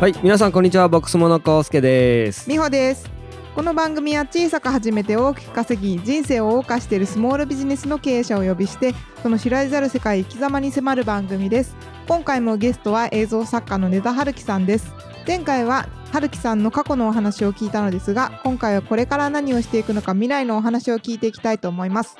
はい皆さんこんにちはボックスモノコウスケです。みほです。この番組は小さく始めて大きく稼ぎ人生を謳歌しているスモールビジネスの経営者をお呼びしてその知られざる世界生き様に迫る番組です。今回もゲストは映像作家の根田春樹さんです。前回は春樹さんの過去のお話を聞いたのですが今回はこれから何をしていくのか未来のお話を聞いていきたいと思います。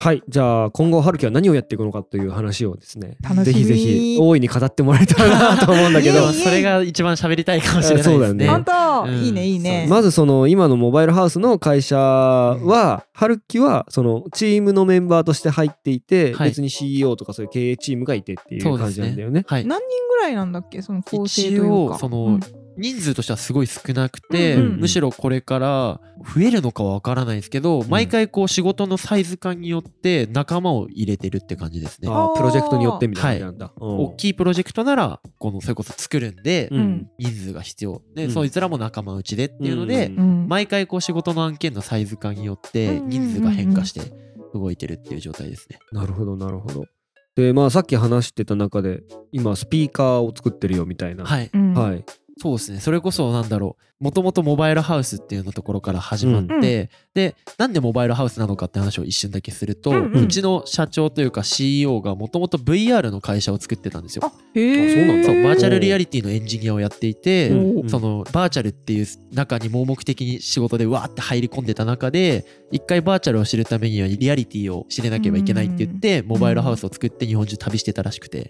はいじゃあ今後春樹は何をやっていくのかという話をですねぜひぜひ大いに語ってもらえたらなと思うんだけど。それが一番喋りたいかもしれないですね。そうだよね。本当、うん。いいねいいね。まずその今のモバイルハウスの会社は春樹はそのチームのメンバーとして入っていてはい。別に CEO とかそういう経営チームがいてっていう感じなんだよね。はい。何人ぐらいなんだっけ？その構成という一応かその、うん人数としてはすごい少なくて、うんうんむしろこれから増えるのかはわからないですけど、毎回こう仕事のサイズ感によって仲間を入れてるって感じですね。あープロジェクトによってみたいなんだ。うん大きいプロジェクトならこのそれこそ作るんで、うん人数が必要で、うんそいつらも仲間内でっていうので、うんうん毎回こう仕事の案件のサイズ感によってうんうんうんうん人数が変化して動いてるっていう状態ですね。なるほどなるほど。でまあさっき話してた中で今スピーカーを作ってるよみたいな。はい。うんはい。そうですね。それこそなんだろう。もともとモバイルハウスっていうのところから始まって、で、なんでモバイルハウスなのかって話を一瞬だけすると、ううん。うんちの社長というか CEO がもともと VR の会社を作ってたんですよ。あへえそうなんだ。そう、バー。チャルリアリティのエンジニアをやっていて、うんそのバーチャルっていう中に盲目的に仕事でわーって入り込んでた中で、一回バーチャルを知るためにはリアリティを知れなければいけないって言って、モバイルハウスを作って日本中旅してたらしくて、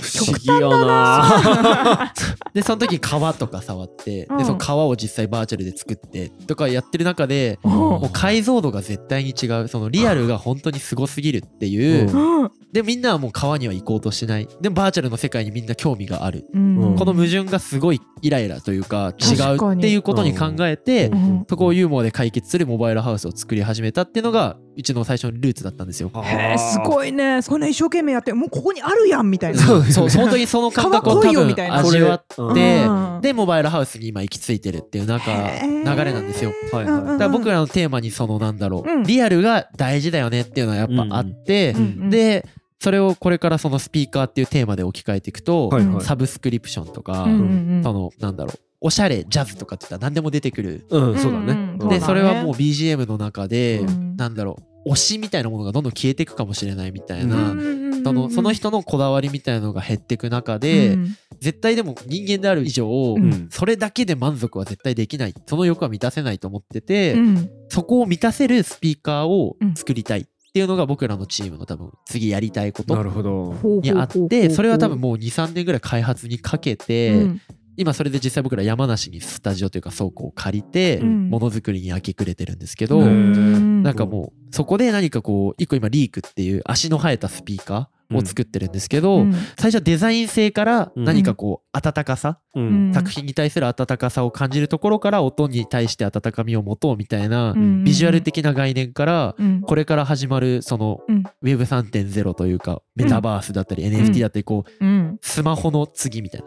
不思議よな。で、その時川とか触って、うん。で、その川を実際バーチャルで作ってとかやってる中で、うんもう解像度が絶対に違う、そのリアルが本当にすごすぎるっていう、うん。で、みんなはもう川には行こうとしない。でもバーチャルの世界にみんな興味がある。うん。この矛盾がすごいイライラというか違うっていうことに考えて、うん。そこをユーモアで解決するモバイルハウスを作り始めたっていうのがうちの最初のルーツだったんですよ。へえすごいねそんな一生懸命やってもうここにあるやんみたいなそうそう、本当にその感覚を多分みたいな味わってうん、で、モバイルハウスに今行き着いてるっていうなんか流れなんですよ。はいはだから僕らのテーマにそのなんだろうリアルが大事だよねっていうのはやっぱあってう、んで、それをこれからそのスピーカーっていうテーマで置き換えていくと、はいはいサブスクリプションとかうん、うんうんそのなんだろう、おしゃれ、ジャズとかって言ったら何でも出てくる。い。うんそうだね。で、それはもう BGM の中でう、ん。なんだろう、推しみたいなものがどんどん消えていくかもしれないみたいな、うんそのその人のこだわりみたいなのが減っていく中で、うん。絶対でも人間である以上、うん。それだけで満足は絶対できない。その欲は満たせないと思ってて、うん。そこを満たせるスピーカーを作りたいっていうのが僕らのチームの多分次やりたいこなとるほど。にあってそれは多分もう23年ぐらい開発にかけて、うん今それで実際僕ら山梨にスタジオというか倉庫を借りてうん。ものづくりに明け暮れてるんですけど、うん。なんかもうそこで何かこう一個今リークっていう足の生えたスピーカーを作ってるんですけど、うん。最初はデザイン性から何かこう温かさ、ううん。ん。作品に対する温かさを感じるところから音に対して温かみを持とうみたいなうん。ビジュアル的な概念からうん。これから始まるそのうん。Web3.0 というかメタバースだったり NFT だったりこううん。スマホの次みたいな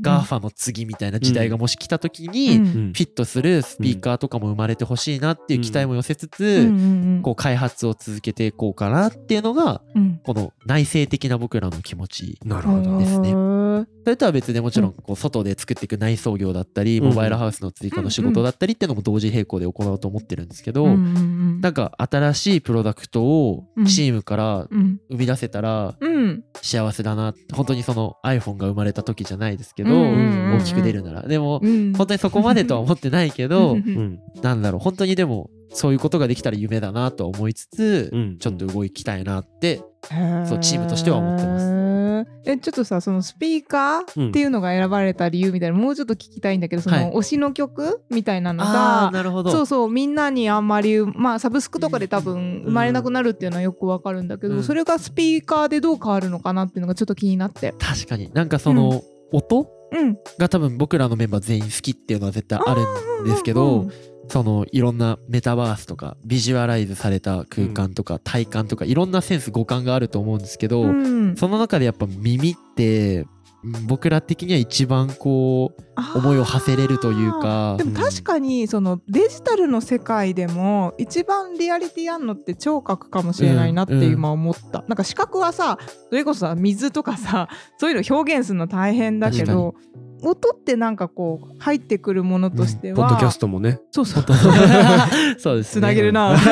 GAFA の次みたいな時代がもし来た時うにフィットするスピーカーとかも生まれてほしいなっていう期待も寄せつつん。こう開発を続けていこうかなっていうのがうん。この内省的な僕らの気持ちなるほど。ですね。それとは別でもちろんこう外で作っていく内装業だったりうん。モバイルハウスの追加の仕事だったりっていうのも同時並行で行おうと思ってるんですけどうなんか新しいプロダクトをチームからうん。生み出せたらうん。幸せだな。本当にその iPhone が生まれた時じゃないですけど大きく出るなら。でもうん。本当にそこまでとは思ってないけどうなんだろう。本当にでもそういうことができたら夢だなとは思いつつうん。ちょっと動きたいなってそうチームとしては思ってますえちょっとさそのスピーカーっていうのが選ばれた理由みたいなもうちょっと聞きたいんだけどそはい。の推しの曲みたいなのあがあなるほど。そうそうみんなにあんまりまあサブスクとかで多分生まれなくなるっていうのはよくわかるんだけど、うん。それがスピーカーでどう変わるのかなっていうのがちょっと気になって。確かに。なんかその音？うん、が多分僕らのメンバー全員好きっていうのは絶対あるんですけど、うんそのいろんなメタバースとかビジュアライズされた空間とか体感とかいろんなセンス五感があると思うんですけど、うん。その中でやっぱ耳ってうん僕ら的には一番こう思いを馳せれるというかでも確かにそのデジタルの世界でも一番リアリティあんのって聴覚かもしれないなってうん。うん。今思った、なんか視覚はさそれこそさ水とかさ そういうの表現するの大変だけど音ってなんかこう入ってくるものとしては、ポッドキャストもね。そうそう。そうですね。つなげるな。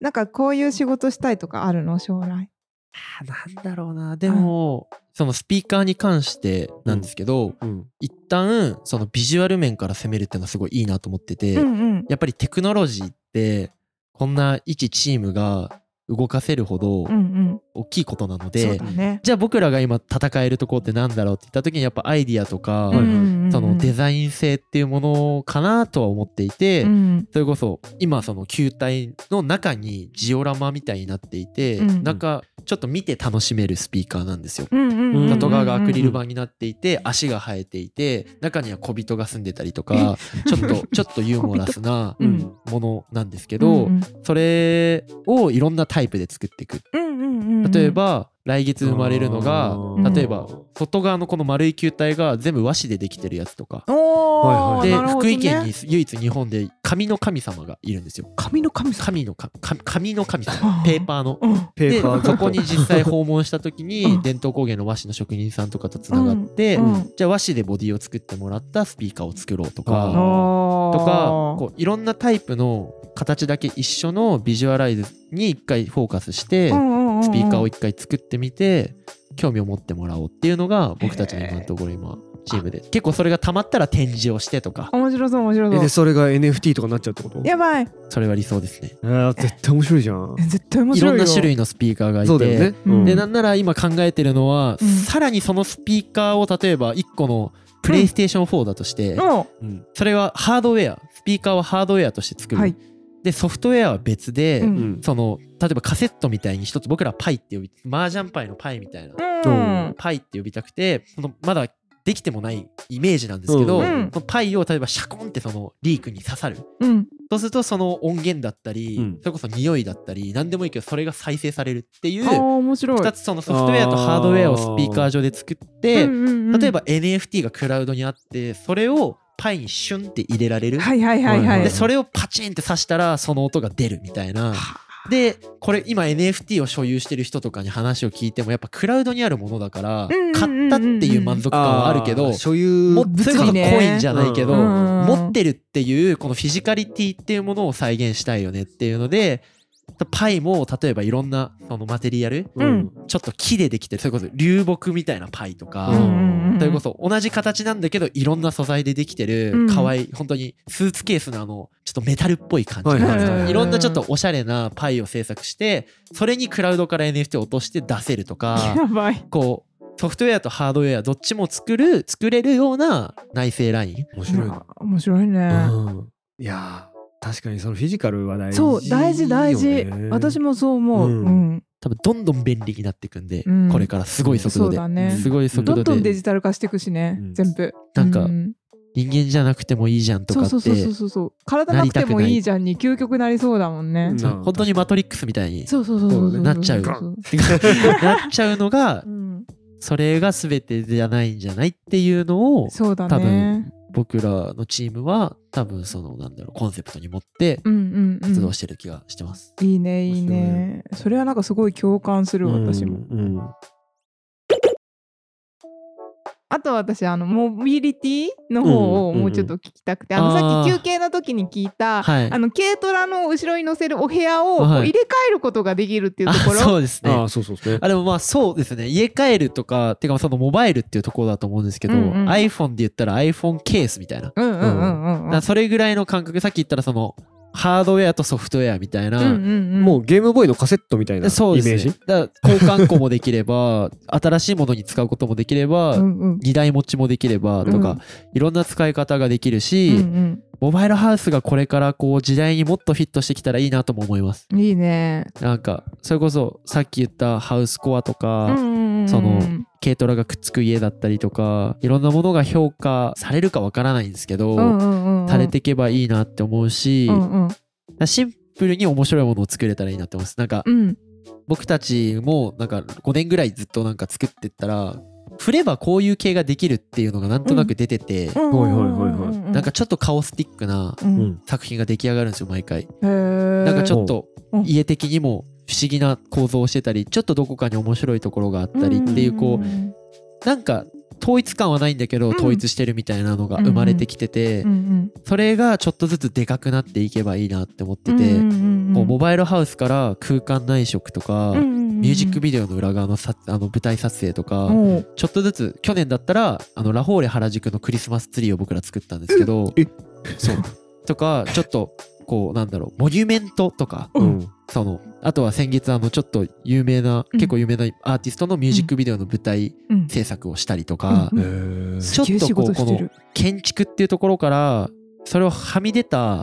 なんかこういう仕事したいとかあるの？将来あなんだろうな。でも、そのスピーカーに関してなんですけど、うん。一旦そのビジュアル面から攻めるっていうのはすごいいいなと思ってて、うんうん。やっぱりテクノロジーってこんな一チームが動かせるほどうんうん大きいことなので、だね。じゃあ僕らが今戦えるとこってなんだろうって言った時にやっぱアイディアとか、うんうんうんそのデザイン性っていうものかなとは思っていて、うん。それこそ今その球体の中にジオラマみたいになっていて、うん中ちょっと見て楽しめるスピーカーなんですよ。うんうんうんうん外側がアクリル板になっていて足が生えていて中には小人が住んでたりとかちょっと ちょっとユーモラスなものなんですけど、うんそれをいろんなタイプで作っていく。うんうんうんうん。例えば来月生まれるのが例えば外側のこの丸い球体が全部和紙でできてるやつとか。で福井県に唯一日本で紙の神様がいるんですよ。紙の神様。紙のか紙紙の神あ様ーペーパーの。うん。でペーパー。そこに実際訪問した時うにん。伝統工芸の和紙の職人さんとかとつながって、うん。じゃあ和紙でボディを作ってもらったスピーカーを作ろうとあかー。とかこういろんなタイプの形だけ一緒のビジュアライズに一回フォーカスしてスピーカーを一回作ってみて興味を持ってもらおうっていうのが僕たちの今のところ今チームで。結構それがたまったら展示をしてとか。面白そう面白そう。えでそれが NFT とかになっちゃうってこと？やばい。それは理想ですね。あー絶対面白いじゃん。絶対面い白いよ。ろんな種類のスピーカーがいて。そうだよね、うん。でなんなら今考えてるのは、うん。さらにそのスピーカーを例えば1個のプレイステーション4だとして、のうん。それはハードウェアスピーカーはハードウェアとして作る、はいでソフトウェアは別で、うん。うんその例えばカセットみたいに一つ僕らパイって呼び麻雀パイのパイみたいな、うん。パイって呼びたくてそのまだできてもないイメージなんですけど、うん。そのパイを例えばシャコンってそのリークに刺さる。うん。そうするとその音源だったり、うん。それこそ匂いだったり何でもいいけどそれが再生されるっていうあー面白い。2つそのソフトウェアとハードウェアをスピーカー上で作って、例えば NFT がクラウドにあってそれをパイにシュンって入れられる、はいはいはいはい。でそれをパチンって刺したらその音が出るみたいな。でこれ今 NFT を所有してる人とかに話を聞いてもやっぱクラウドにあるものだから買ったっていう満足感はあるけどあー所有もそれこそコねインじゃないけど、うん。持ってるっていうこのフィジカリティっていうものを再現したいよねっていうのでパイも例えばいろんなそのマテリアルうん。ちょっと木でできてるそれこそ流木みたいなパイとか、うんうんうんそれこそ同じ形なんだけどいろんな素材でできてうん。る可愛い本当にスーツケースのあのちょっとメタルっぽい感じ、はいはいはいい。ろんなちょっとおしゃれなパイを制作してそれにクラウドから NFT を落として出せるとかやばい。こうソフトウェアとハードウェアどっちも作る作れるような内製ライン。面白い。面白いね。うん。いやー確かにそのフィジカルは大事そう大事大事。私ももそう思う。うん。うん。多分どんどん便利になっていくんで、うん。これからすごい速度で、そうだね。すごい速度どんどんデでジタル化していくしねうん。全部。なんかう人間じゃなくてもいいじゃんとかってそうそうそうそう。そう体なくてもいいじゃんに究極なりそうだもんね。うん。そう。本当にマトリックスみたいにそうそうそうそうそうなっちゃう。そうそうなっちゃうのがうん。それが全てじゃないんじゃないっていうのをそうだ多ね分僕らのチームは多分そのなんだろうコンセプトに持ってうんうんう活動んしてる気がしてます。いいねいいね。それはなんかすごい共感する私も。うんうんあと私あのモビリティの方をうんもうちょっと聞きたくて、あのあー。さっき休憩の時に聞いた、はい。あの軽トラの後ろに乗せるお部屋を入れ替えることができるっていうとこあろ、そうですね。ああそうそうですねあでもまあそうですね。家帰るとかてかそのモバイルっていうところだと思うんですけど、うんうん iPhone で言ったら iPhone ケースみたいな、だかうんうんうんうん。らそれぐらいの感覚さっき言ったらそのハードウェアとソフトウェアみたいな、うんうんうん。もうゲームボーイのカセットみたいなイメそうですね。ージ？だから交換庫もできれば 新しいものに使うこともできれば、うんうん。荷台持ちもできればとか、うんいろんな使い方ができるし、うんモバイルハウスがこれからこう時代にもっとフィットしてきたらいいなとも思います。うんいいね。なんかそれこそさっき言ったハウスコアとか、うんうんうん。その軽トラがくっつく家だったりとかいろんなものが評価されるかわからないんですけど、うんうんうんうん。されていけばいいなって思うし、うんうん。シンプルに面白いものを作れたらいいなって思います。なんかうん。僕たちもなんか5年ぐらいずっとなんか作ってったら振ればこういう系ができるっていうのがなんとなく出てて、はいはいはいはい。なんかちょっとカオスティックなううん。ん作品が出来上がるんですよ毎回。へー。なんかちょっとう。ん家的にも不思議な構造をしてたりちょっとどこかに面白いところがあったりっていうこんうなんか統一感はないんだけどうん。統一してるみたいなのが生まれてきててそれがちょっとずつでかくなっていけばいいなって思っててこうモバイルハウスから空間内食とかミュージックビビデオの裏側のさあの舞台撮影とかちょっとずつ去年だったらあのラフォーレ原宿のクリスマスツリーを僕ら作ったんですけどえそう。とかちょっとこうなんだろうモニュメントとかうん。そのあとは先月あのちょっと有名な、うん。結構有名なアーティストのミュージックビデオの舞台うん。制作をしたりとか、ちょっとこうすげえ仕事してる。建築っていうところからそれをはみ出た、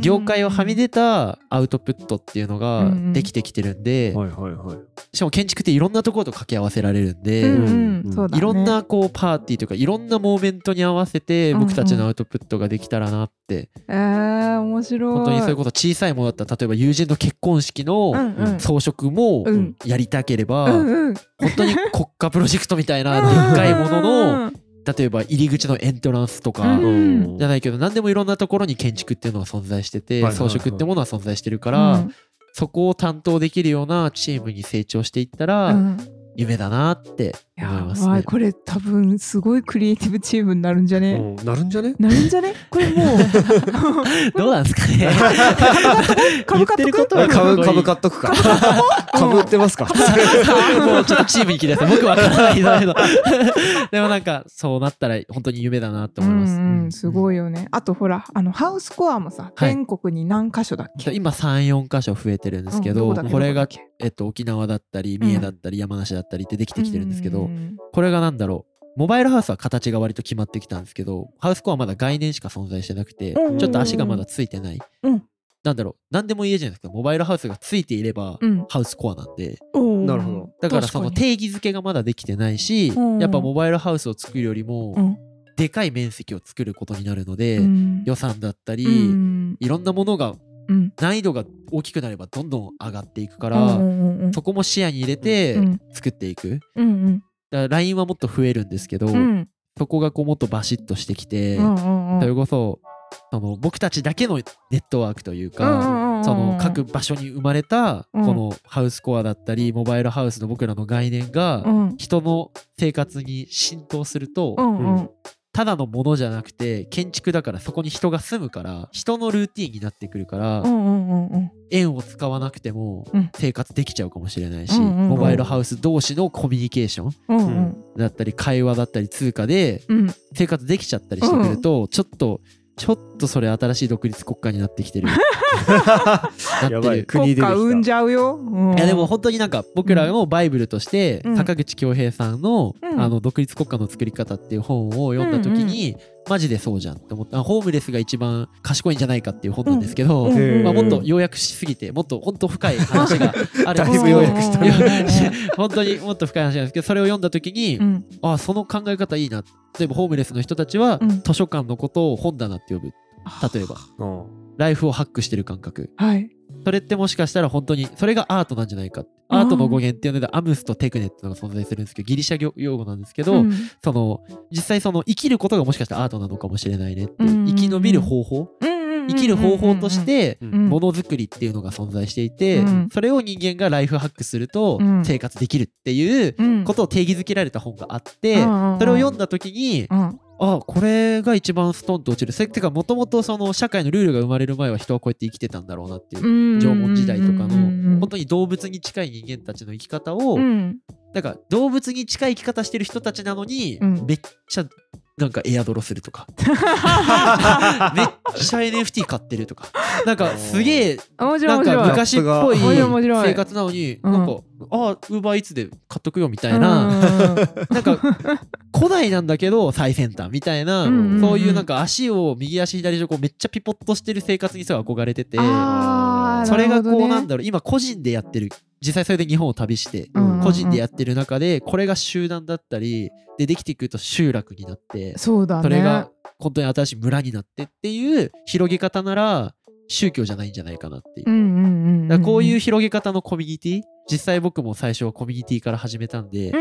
業界をはみ出たアウトプットっていうのができてきてるんで、はいはいはい。しかも建築っていろんなところと掛け合わせられるんで、うんうん。うんそうだね。いろんなこうパーティーとかいろんなモーメントに合わせて僕たちのアウトプットができたらなって、えー面白い。本当にそれこそ小さいものだったら例えば友人の結婚式の装飾もうん。やりたければ、本当に国家プロジェクトみたいなでっかいものの例えば入り口のエントランスとか、うん。じゃないけど何でもいろんなところに建築っていうのは存在してて、装飾ってものは存在してるから、うん。そこを担当できるようなチームに成長していったら、うん。夢だなって思いやね。これ多分すごいクリエイティブチームになるんじゃね？うん。なるんじゃね？なるんじゃね？これもう どうなんですかね？株買っとく株株買っとくか。株売ってますか？もうちょっとチームに来てください僕わからないけど。でもなんかそうなったら本当に夢だなって思います、うんうん、すごいよね。あとほらあのハウスコアもさ、はい。全国に何箇所だっけ？今34箇所増えてるんですけど、うんどこれがえっと、沖縄だったり三重だったり山梨だったりってできてきてるんですけど、うん。これがなんだろう。モバイルハウスは形が割と決まってきたんですけどハウスコアはまだ概念しか存在してなくて、うんちょっと足がまだついてない、うん。なんだろう。何でも言えるじゃないですか。モバイルハウスがついていれば、うん。ハウスコアなんで。なるほど。だからその定義づけがまだできてないし、うん。やっぱモバイルハウスを作るよりも、うん。でかい面積を作ることになるので、うん。予算だったり、うん。いろんなものがうん。難易度が大きくなればどんどん上がっていくかうら、そこも視野に入れてうん作っていく。うんだから LINE はもっと増えるんですけど、うん。うんそこがこうもっとバシッとしてきて、うんうんうん。それこそその僕たちだけのネットワークといううんか、うんうんうん。その各場所に生まれたうん。このハウスコアだったりモバイルハウスの僕らの概念がうん。人の生活に浸透するとうん。うんただのものじゃなくて建築だからそこに人が住むから人のルーティンになってくるからうんうんうんうん。円を使わなくてもうん。生活できちゃうかもしれないしうんうんうん。モバイルハウス同士のコミュニケーションうん。うん。だったり会話だったり通貨でうん。生活できちゃったりしてくると、ちょっとちょっとそれ新しい独立国家になってきてる。なってるやばい国国でできた。家生んじゃうよ、うん。いやでも本当になんか僕らのバイブルとして、うん。坂口恭平さんの,、うん。あの独立国家の作り方っていう本を読んだ時に、マジでそうじゃんって思った。あホームレスが一番賢いんじゃないかっていう本なんですけど、まあ、もっと要約しすぎてもっと本当深い話が あるんだいですけどぶ要約したいや 本当にもっと深い話なんですけどそれを読んだ時に、うん。あその考え方いいな例えばホームレスの人たちは、うん。図書館のことを本棚って呼ぶ。例えば。うん。ライフをハックしてる感覚。はい。それってもしかしたら本当にそれがアートなんじゃないか。アートの語源っていうのでアムスとテクネっていうのが存在するんですけどギリシャ用語なんですけど、うん。その実際その生きることがもしかしたらアートなのかもしれないねっていう、うん。生き延びる方法、うん生きる方法としてものづくりっていうのが存在していて、うん。それを人間がライフハックするとうん。生活できるっていううん。ことを定義づけられた本があって、うんそれを読んだ時に、うん。あこれが一番ストンと落ちる。それってかもともとその社会のルールが生まれる前は人はこうやって生きてたんだろうなっていう縄文時代とかの本当に動物に近い人間たちの生き方を、うんなんか動物に近い生き方してる人たちなのに、うん。めっちゃなんかエアドロするとか。めっちゃ NFT 買ってるとか。なんかすげえないんか昔っぽい生活なのに、うん。なんかああウーバーイーツで買っとくよみたいな、うん。なんか古代なんだけど最先端みたいな、そういうなんか足を右足左足をこうめっちゃピポッとしてる生活にすごい憧れてて。それがこうなんるだろう今個人でやってる実際それで日本を旅して個人でやってる中でこれが集団だったりでできてくると集落になってそうだね。それが本当に新しい村になってっていう広げ方なら宗教じゃないんじゃないかなっていう。こういう広げ方のコミュニティ実際僕も最初はコミュニティから始めたんで、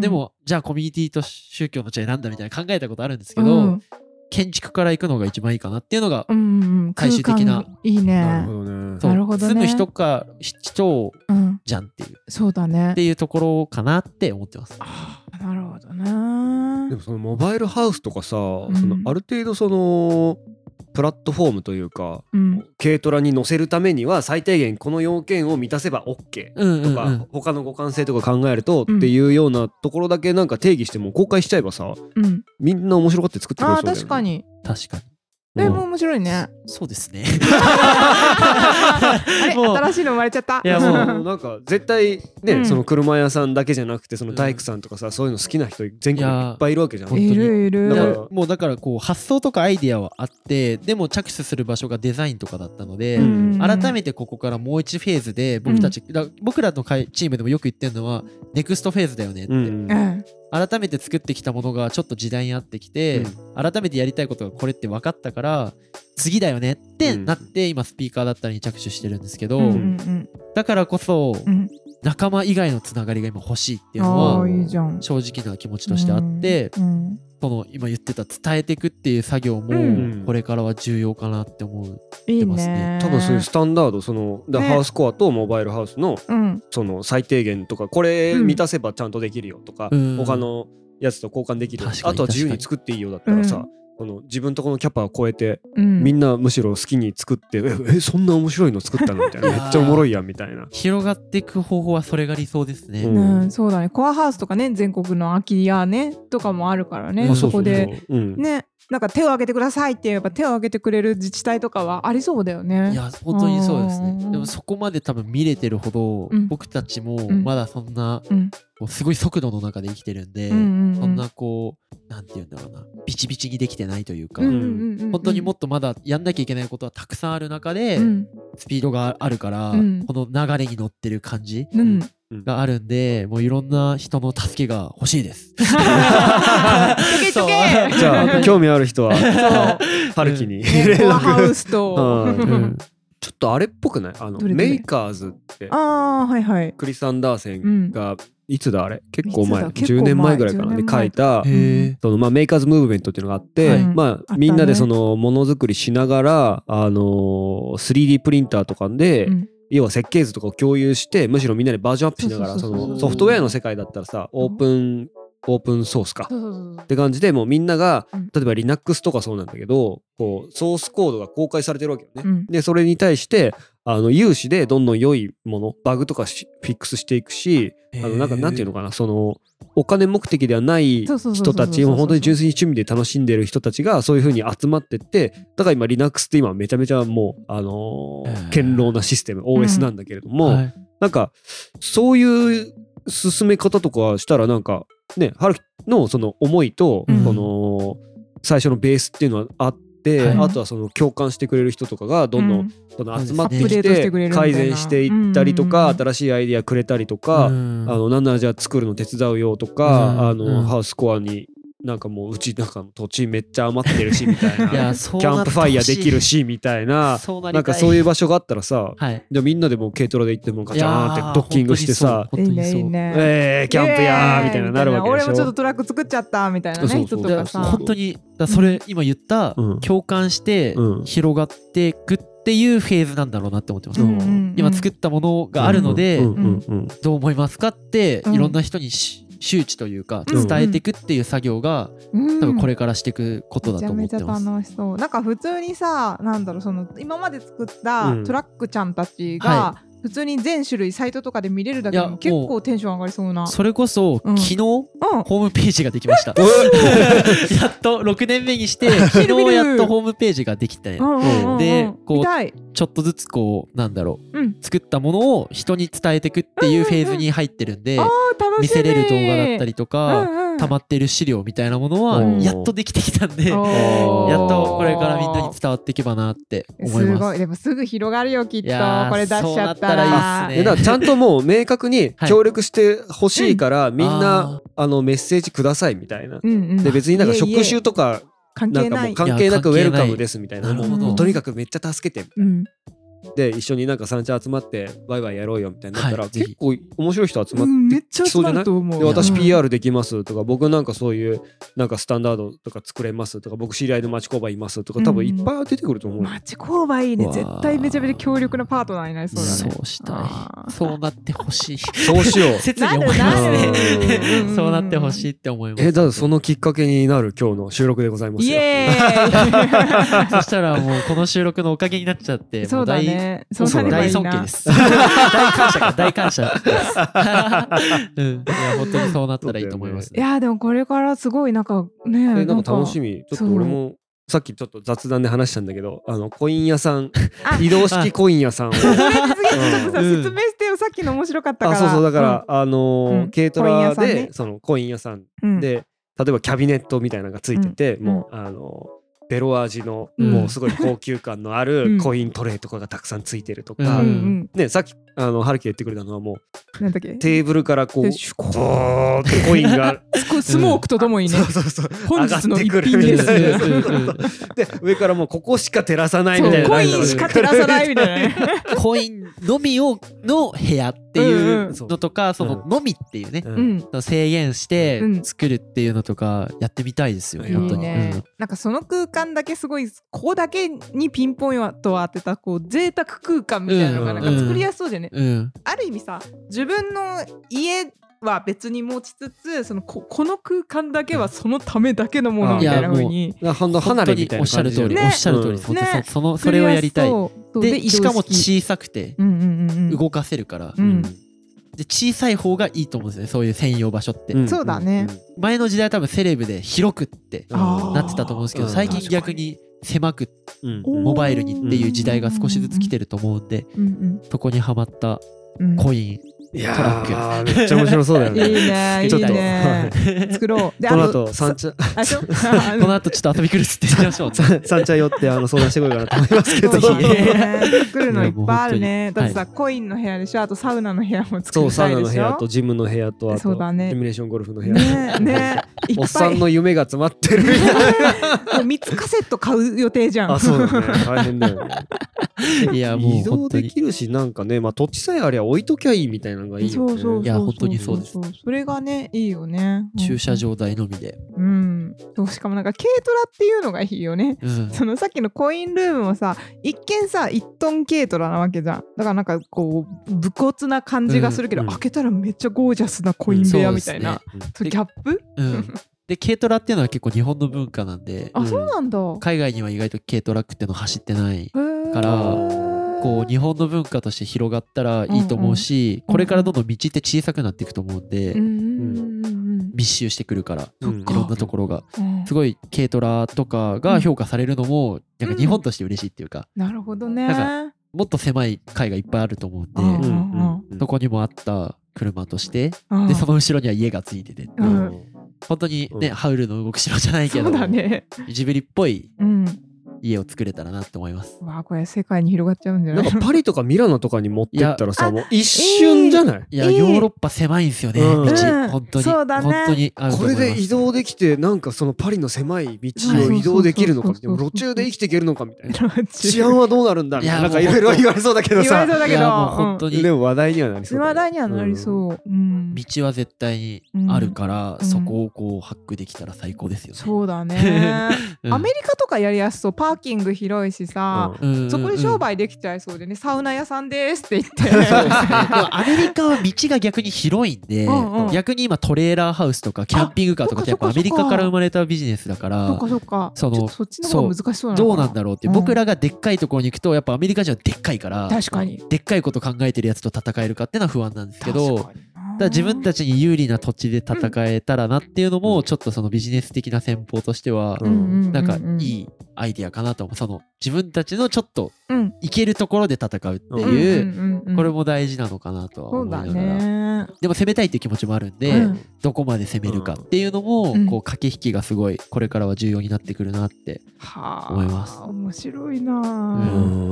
でもじゃあコミュニティと宗教の違いなんだみたいな考えたことあるんですけうど、ん建築から行くのが一番いいかなっていうのが、うんうん最終的な。いいね。なるほどね。なるほどね。住む人か人うんじゃんっていう。そうだね。っていうところかなって思ってます。あーなるほどねでもそのモバイルハウスとかさ、ん。そのある程度そのプラットフォームというかうん。軽トラに乗せるためには最低限この要件を満たせば OK うんうんとか、うん他の互換性とか考えるとうん。っていうようなところだけなんか定義しても公開しちゃえばさうん。みんな面白がって作ってくれそうだよね。確かに。確かに。だいぶ面白いね。そうですね。新しいの生まれちゃった。いやももうなんか絶対ね、うん。その車屋さんだけじゃなくてその大工さんとかさ、そういうの好きな人全国にいっぱいいるわけじゃん。いるいる。だから。もうだからこう発想とかアイディアはあってでも着手する場所がデザインとかだったので、うん。改めてここからもう1フェーズで僕たち、だ僕らの会チームでもよく言ってるのはネクストフェーズだよねって、改めて作ってきたものがちょっと時代に合ってきて、改めてやりたいことがこれって分かったから次だよねってなって、今スピーカーだったりに着手してるんですけど、うんうんだからこそうん。仲間以外のつながりが今欲しいっていうのは正直な気持ちとしてあって、うんその今言ってた伝えていくっていう作業もうん。これからは重要かなって思う。いい出ますね。ね。多分そういうスタンダードその、だね。ハウスコアとモバイルハウスのうん。その最低限とかこれ満たせばちゃんとできるよとか、うん。他のやつと交換できるあとは自由に作っていいよだったらさ、うんこの自分とこのキャパを超えて、うん。みんなむしろ好きに作ってええそんな面白いの作ったの？みたいな。めっちゃおもろいやんみたいな。広がっていく方法はそれが理想ですね。うん。うん、そうだね。コアハウスとかね全国の空き家ねとかもあるからね、まあそこでうん。ねなんか手を挙げてくださいって言えば手を挙げてくれる自治体とかはありそうだよね。いや本当にそうですね。うん。でもそこまで多分見れてるほど、うん。僕たちもん。まだそんな、うん。こうすごい速度の中で生きてるんで、うんうんうん。そんなこうなんて言うんだろうな。ビチビチにできてないというか、うんうんうんうん。本当にもっとまだやんなきゃいけないことはたくさんある中で、うん。スピードがあるから、うん。この流れに乗ってる感じ。うんがあるんでもういろんな人の助けが欲しいです。じゃあ興味ある人は春樹に。ね連コアハウ絡スと、うん。うん。ちょっとあれっぽくない？あのどれどれ？メイカーズって。ああはいはい。クリス・アンダーセンがいつだあれ？結構前。結構前。10年前ぐらいかな？10で書いたへそのまあメイカーズムーブメントっていうのがあって、はい。まあみんなでそのものづくりしながらあのー 3D プリンターとかで、うん要は設計図とかを共有してむしろみんなでバージョンアップしながらそのソフトウェアの世界だったらさオープンオープンソースか。って感じでもうみんながうん。例えば Linux とかそうなんだけどこうソースコードが公開されてるわけよね。うん。でそれに対してあの有志でどんどん良いものバグとかしフィックスしていくしあのなんかなんていうのかなそのお金目的ではない人たちも本当に純粋に趣味で楽しんでる人たちがそういう風に集まってってだから今 Linux って今めちゃめちゃもうあの堅牢なシステム OS なんだけれども、はい。なんかそういう進め方とかしたらなんかね春樹のその思いと、うん。この最初のベースっていうのはあって、はい。あとはその共感してくれる人とかがどんどん、うん。その集まってきて改善していったりとか、新しいアイディアくれたりとか、うん。あのなんならじゃあ作るの手伝うよとか、うん。あのうん。ハウスコアになんかもううちなんか土地めっちゃ余ってるしみたいいやなそうキャンプファイヤーできるしみたいな。そうなりたい。なんかそういう場所があったらさはい。じゃあみんなでもう軽トラで行ってもガチャーンってドッキングしてさ本当にそう。いいねいいね。えー、キャンプやーみたいななるわけでしょ。俺もちょっとトラック作っちゃったみたいなねそうそう人とかさ。いや本。当にだそれ今言った、うん。共感してうん。広がっていくっていうフェーズなんだろうなって思ってます、うん。うん今作ったものがあるので、うんうんうん。どう思いますかって、うん。いろんな人にし周知というかうん。伝えていくっていう作業が、うん。多分これからしていくことだと思めちゃめちゃってます。楽しそう。なんか普通にさなんだろうその今まで作ったうん。トラックちゃんたちが、は普通に全種類サイトとかで見れるだけでも結構テンション上がりそうな。それこそ、うん。昨日？ホうん。ームページができました。やっと6年目にして 昨日やっとホームページができてうんうんうんうん。でこうちょっとずつこうなんだろう、うん。作ったものを人に伝えていくっていうフェーズに入ってるんで、あー楽しみ。見せれる動画だったりとか、うんうん。溜まってる資料みたいなものはうん。やっとできてきたんで、やっとこれからみんなに伝わっていけばなって思います。すごい。でもすぐ広がるよきっと。これ出しちゃったったらいいらっすね。えだからちゃんともう明確に はい。協力してほしいから、みんあなあのメッセージくださいみたいな。で別になんか職種とか関係ない。なんかもう関係なくウェルカムですみたいな。もうとにかくめっちゃ助けてうんで一緒になんか三茶集まってワイワイやろうよみたいになったら、はいぜひ。結構面白い人集まっってちゃ集まると思うで私うん。PR できますとか僕なんかそういうなんかスタンダードとか作れますとか僕知り合いの町工場いますとか多分いっぱい出てくると思う、町工場いいね。絶対めちゃめちゃ強力なパートナーになりそうだね。そうしたい。そうなってほしい。そうしよう。切に思います。ねそうなってほしいって思います。えだからそのきっかけになる今日の収録でございますよ。イエーイ。そしたらもうこの収録のおかげになっちゃってそうだもね。うそうなればい大尊敬です。大感謝か大感謝です。うんいや本当にそうなったらいいと思いますいやーでもこれからすごいなんかねえなんか。楽しみ。ちょっと俺そもさっきちょっと雑談で話したんだけどあのコイン屋さんあ移動式コイン屋さんを。説明してよ。さっきの面白かったから。あそうそう。だから、あのーうん。軽トコイン屋ラさんね。でそのコイン屋さんうん。で例えばキャビネットみたいなのがついてて、うん。もうあのベロ味の、うん。もうすごい高級感のあうん。るコイントレイとかがたくさんついてるとうんか、ねさっきあの春樹が言ってくれたのはもうなんだっけ？テーブルからこうでシュコボーってコインが。スモークとともにね。そうそうそう。本日の一品です。で上からもうここしか照らさないみたいな。コインしか照らさないみたいな。ね コインのみをの部屋っていううんのとか、そののみっていうね、うん。うん。制限してうん。作るっていうのとかやってみたいですよ、い本当に。いいね、なんかその空間だけすごいここだけにピンポイントを当てたこう贅沢空間みたいなのがなんか作りやすそうじゃね、うん、うん。ある意味さ自分の家は別に持ちつつそのここの空間だけはそのためだけのものみたいな風にだからほんと離れみたいなおっしゃる通り、ね。おっしゃる通り。です、ねそそのそれをやりたい。でしかも小さくてうんうんうんうん。動かせるから、うん。で小さい方がいいと思うんですよねそういう専用場所って、ん。そうだね。前の時代は多分セレブで広くってなってたと思うんですけどうん。最近逆に狭くうん。モバイルにっていう時代が少しずつ来てると思うんでうんそこにはまったうんうん。コインいやめっちゃ面白そうだよいいねねいちょっと。いね作ろう。でこのあと後三茶あそう。この後ちょっと遊び来るっつって言ってみましょう。ね三三茶寄ってあの相談してこようかなと思いますけど。そうぜひね作るのいっぱいあるいねだってさ、コインの部屋でしょ？あとサウナの部屋も作そうりサウナの部屋とジムの部屋とあとそうだね。シミュレーションゴルフの部屋。ねね。いっおっさんの夢が詰まってるみたいな。もう3つカセット買う予定じゃん。あそうだね。大変だよね。いやもう移動できるしなんかねまあ土地さえありゃ置いときゃいいみたいなのがいいよね。そうそうそういや本当にそうです。それがねいいよね。駐車場代のみで、うん。そうしかもなんか軽トラっていうのがいいよね。うん。そのさっきのコインルームもさ一見さ1トン軽トラなわけじゃん。だからなんかこう武骨な感じがするけど、うんうん。開けたらめっちゃゴージャスなコイン部屋うんみたいな、そうそれギャップ？うん、で軽トラっていうのは結構日本の文化なんで。あ、うんそうなんだ。海外には意外と軽トラックっていうの走ってないかからこう日本の文化として広がったらいいと思うし、これからどんどん道って小さくなっていくと思うんで、うんうんうんうん密集してくるから、うん。いろんなところが。うん。すごい軽トラとかが評価されるのも、なんか日本として嬉しいっていうかなるほどね。なんもっと狭い海がいっぱいあると思うんで、うんうんうん。うんそこにもあった車として、うん。でその後ろには家がついてて、うん。本当にね、うん。ハウルの動く城じゃないけどそうだね。ジブリっぽいうん家を作れたらなって思います。わあこれ世界に広がっちゃうんじゃなないんかパリとかミラノとかに持ってったらさもう一瞬じゃない？いや、いい。ヨーロッパ狭いんですよね、うん。道、うん本当に。そうだね本当にあるとこ思います。れで移動できてなんかそのパリの狭い道をうん移動できるのかでも路中で生きていけるのかみたいな。治治安はどうなるんだみたいな。いなんかいろいろ言われそうだけどさ。言われそうだけど。いやもう本当に。でも話題にはなりそうだよ話題にはなりそう、うん。道は絶対にあるから、うん。そこをこうハックできたら最高ですよね。そうだね。うん。アメリカとかやりやすそう。パーキング広いしさ、うん。うんそこで商売売できちゃいそうでね、サウナ屋さんですって言って。ね、アメリカは道が逆に広いんでうんうん。逆に今トレーラーハウスとかキャンピングカーとかってやっぱアメリカから生まれたビジネスだかそらっかそっか。そっとそっちの方が難しそうなのどうかなんだろうって、う。ん。僕らがでっかいところに行くとやっぱアメリカ人はでっかいから確かに。でっかいこと考えてるやつと戦えるかっていうのは不安なんですけどだ自分たちに有利な土地で戦えたらなっていうのもちょっとそのビジネス的な戦法としてはなんかいいアイディアかなと思う。その自分たちのちょっとうんいけるところで戦うってうんいうこれも大事なのかなとはそうだ思いながら。ね。でも攻めたいっていう気持ちもあるんでうん。どこまで攻めるかっていうのもうん。こう駆け引きがすごいこれからは重要になってくるなってはあ思います。面白いなうあ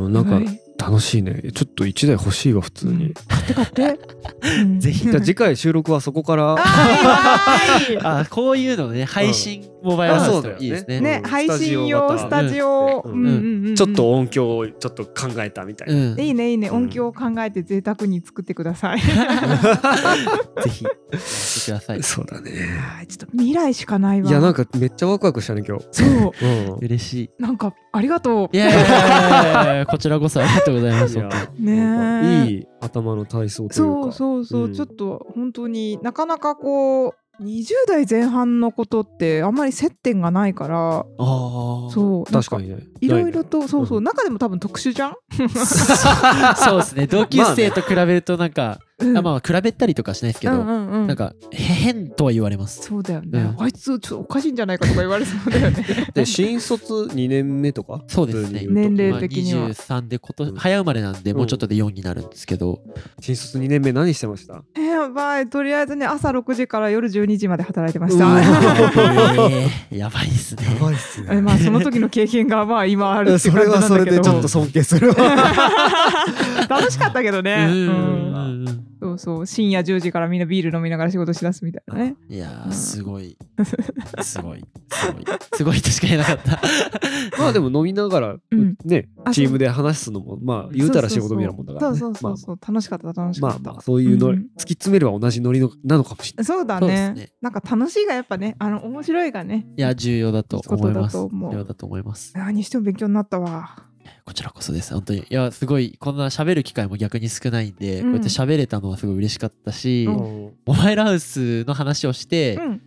んなんかはい楽しいね。ちょっと1台欲しいわ普通に、買って買って、うん。ぜひ。じゃあ次回収録はそこから。あー いい。あこういうのね配信モバイルハウスといいですね。ね、うん。配信用スタジオ、うんうんうん。うん。うん。ちょっと音響をちょっと考えたみたいな、うん、いいねいいね。うん音響を考えて贅沢に作ってください。ぜひ。やってください。そうだね。はいちょっと未来しかないわ。いやなんかめっちゃワクワクしたね今日。そう。うん。嬉しい。なんかありがといやいやいやいやこちらこそありがとうございます。ねえ。いい頭の体操というか。そうそうそう、うん。ちょっと本当になかなかこう20代前半のことってあんまり接点がないから当ああ。そう確かにね。いろいろとそうそう、うん。中でも多分特殊じゃん、そうですね。同級生と比べるとなんか、まあ比べたりとかしないですけど、うんうんうん。なんか変とは言われます。そうだよね、うん。あいつちょっとおかしいんじゃないかとか言われそうだよね。で新卒2年目とか？そうですね。年齢的には。まあ、23で今年、うん。早生まれなんでもうちょっとで4になるんですけど、新卒2年目何してました？えーやばいとりあえずね朝6時から夜12時まで働いてましうたわえーやばいですね。ばいっすえまあその時の経験がまあ今あるってそれ感じなんだけど。はそれでちょっと尊敬するわ。楽しかったけどね、うんそうそう。深夜10時からみんなビール飲みながら仕事しだすみたいなね。いやすごい。すごい。すごい。すごいとしか言えなかった。まあでも飲みながらうん。ねあチームで話すのもまあ言うたら仕事みたいなもんだからね。そうそうそうそう。楽しかった楽しかった、まあまあそういうのうん。突き詰めれば同じノリのなのかもしれない。そうだそうねね。なんか楽しいがやっぱねあの面白いがねいや重要だと思います。重要だと思います。何にしても勉強になったわこちらこそです。本当に。いやすごいこんな喋る機会も逆に少ないんで、うん。こうやって喋れたのはすごい嬉しかったし、うん。モバイルハウスの話をして、うん。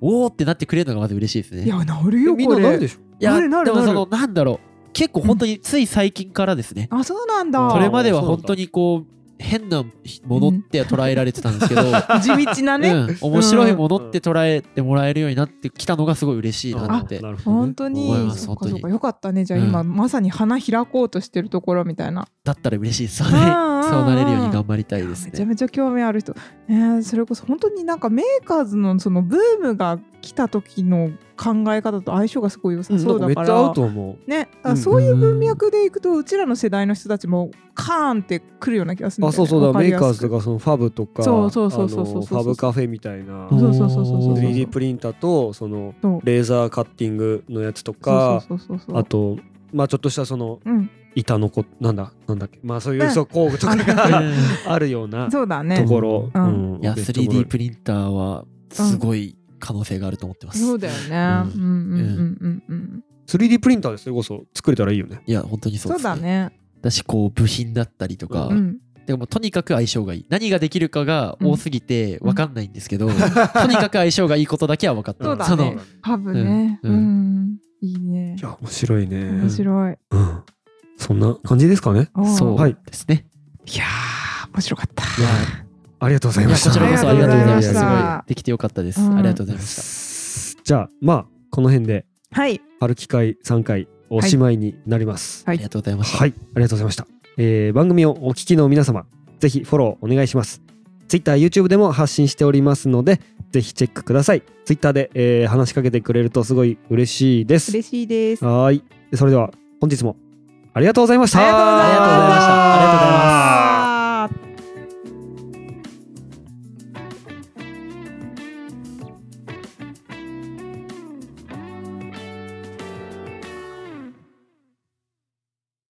おーってなってくれるのがまず嬉しいですね。いやなるよみんななるでしょいやなるなるなる。でもそのなんだろう。結構本当につい最近からですね、あそうなんだ。それまでは本当にこう変なものって捉えられてたんですけど、地道なね、うん、面白いものって捉えてもらえるようになってきたのがすごい嬉しいなって。ね。本当に。そっかそっか。よかったねじゃあ今、まさに花開こうとしてるところみたいな。だったら嬉しいですよね。うんうんうん。そうなれるように頑張りたいですね。めちゃめちゃ興味ある人、えーそれこそ本当になんかメーカーズのそのブームが来た時の考え方と相性がすごい良さそうだめっから、ちゃ合うと思う。ねだからそういう文脈でいくとうちらの世代の人たちもカーンってくるような気がするんだよね。あそうそうだ。メーカーズとかそのファブとかそうそうそうそうそうあのファブカフェみたいな。そうそうそうそうそう 3D プリンターとそのそう。レーザーカッティングのやつとかそうそうそうそうあとまあちょっとしたそのうん。板のこなんだなんだっけ。まあそういううんそう工具とかあが うん。あるようなそうだとねころ。うん。いやめっちゃおもろ 3D プリンターはすごい可能性があると思ってます。そうだよね。ううんんうんうんうん。うん、3D プリンターでそれこそ作れたらいいよね。いや本当にそうそうですね。だね。だしこう部品だったりとか、うん。でもとにかく相性がいい。何ができるかが多すぎて分かんないんですけど、とにかく相性がいいことだけは分かった。そうだそのねハブね。う、うん。ん。いいね。いや面白いね。面白い、うん。そんな感じですかね。そうはいですね、いやー面白かった。いやありがとうございました。こちらこそありがとうございました。すございできてよかったです、うん。ありがとうございました。じゃあまあこの辺ではい。春機会3回おしまいになります。はい。ありがとうございました、はい、ありがとうございました。えー番組をお聞きの皆様、ぜひフォローお願いします。Twitter、YouTube でも発信しておりますので、ぜひチェックください。Twitter で、えー話しかけてくれるとすごい嬉しいです。嬉しいです。はーい。それでは本日もありがとうございました。ありがとうございました。ありがとうございました。ありがとうございます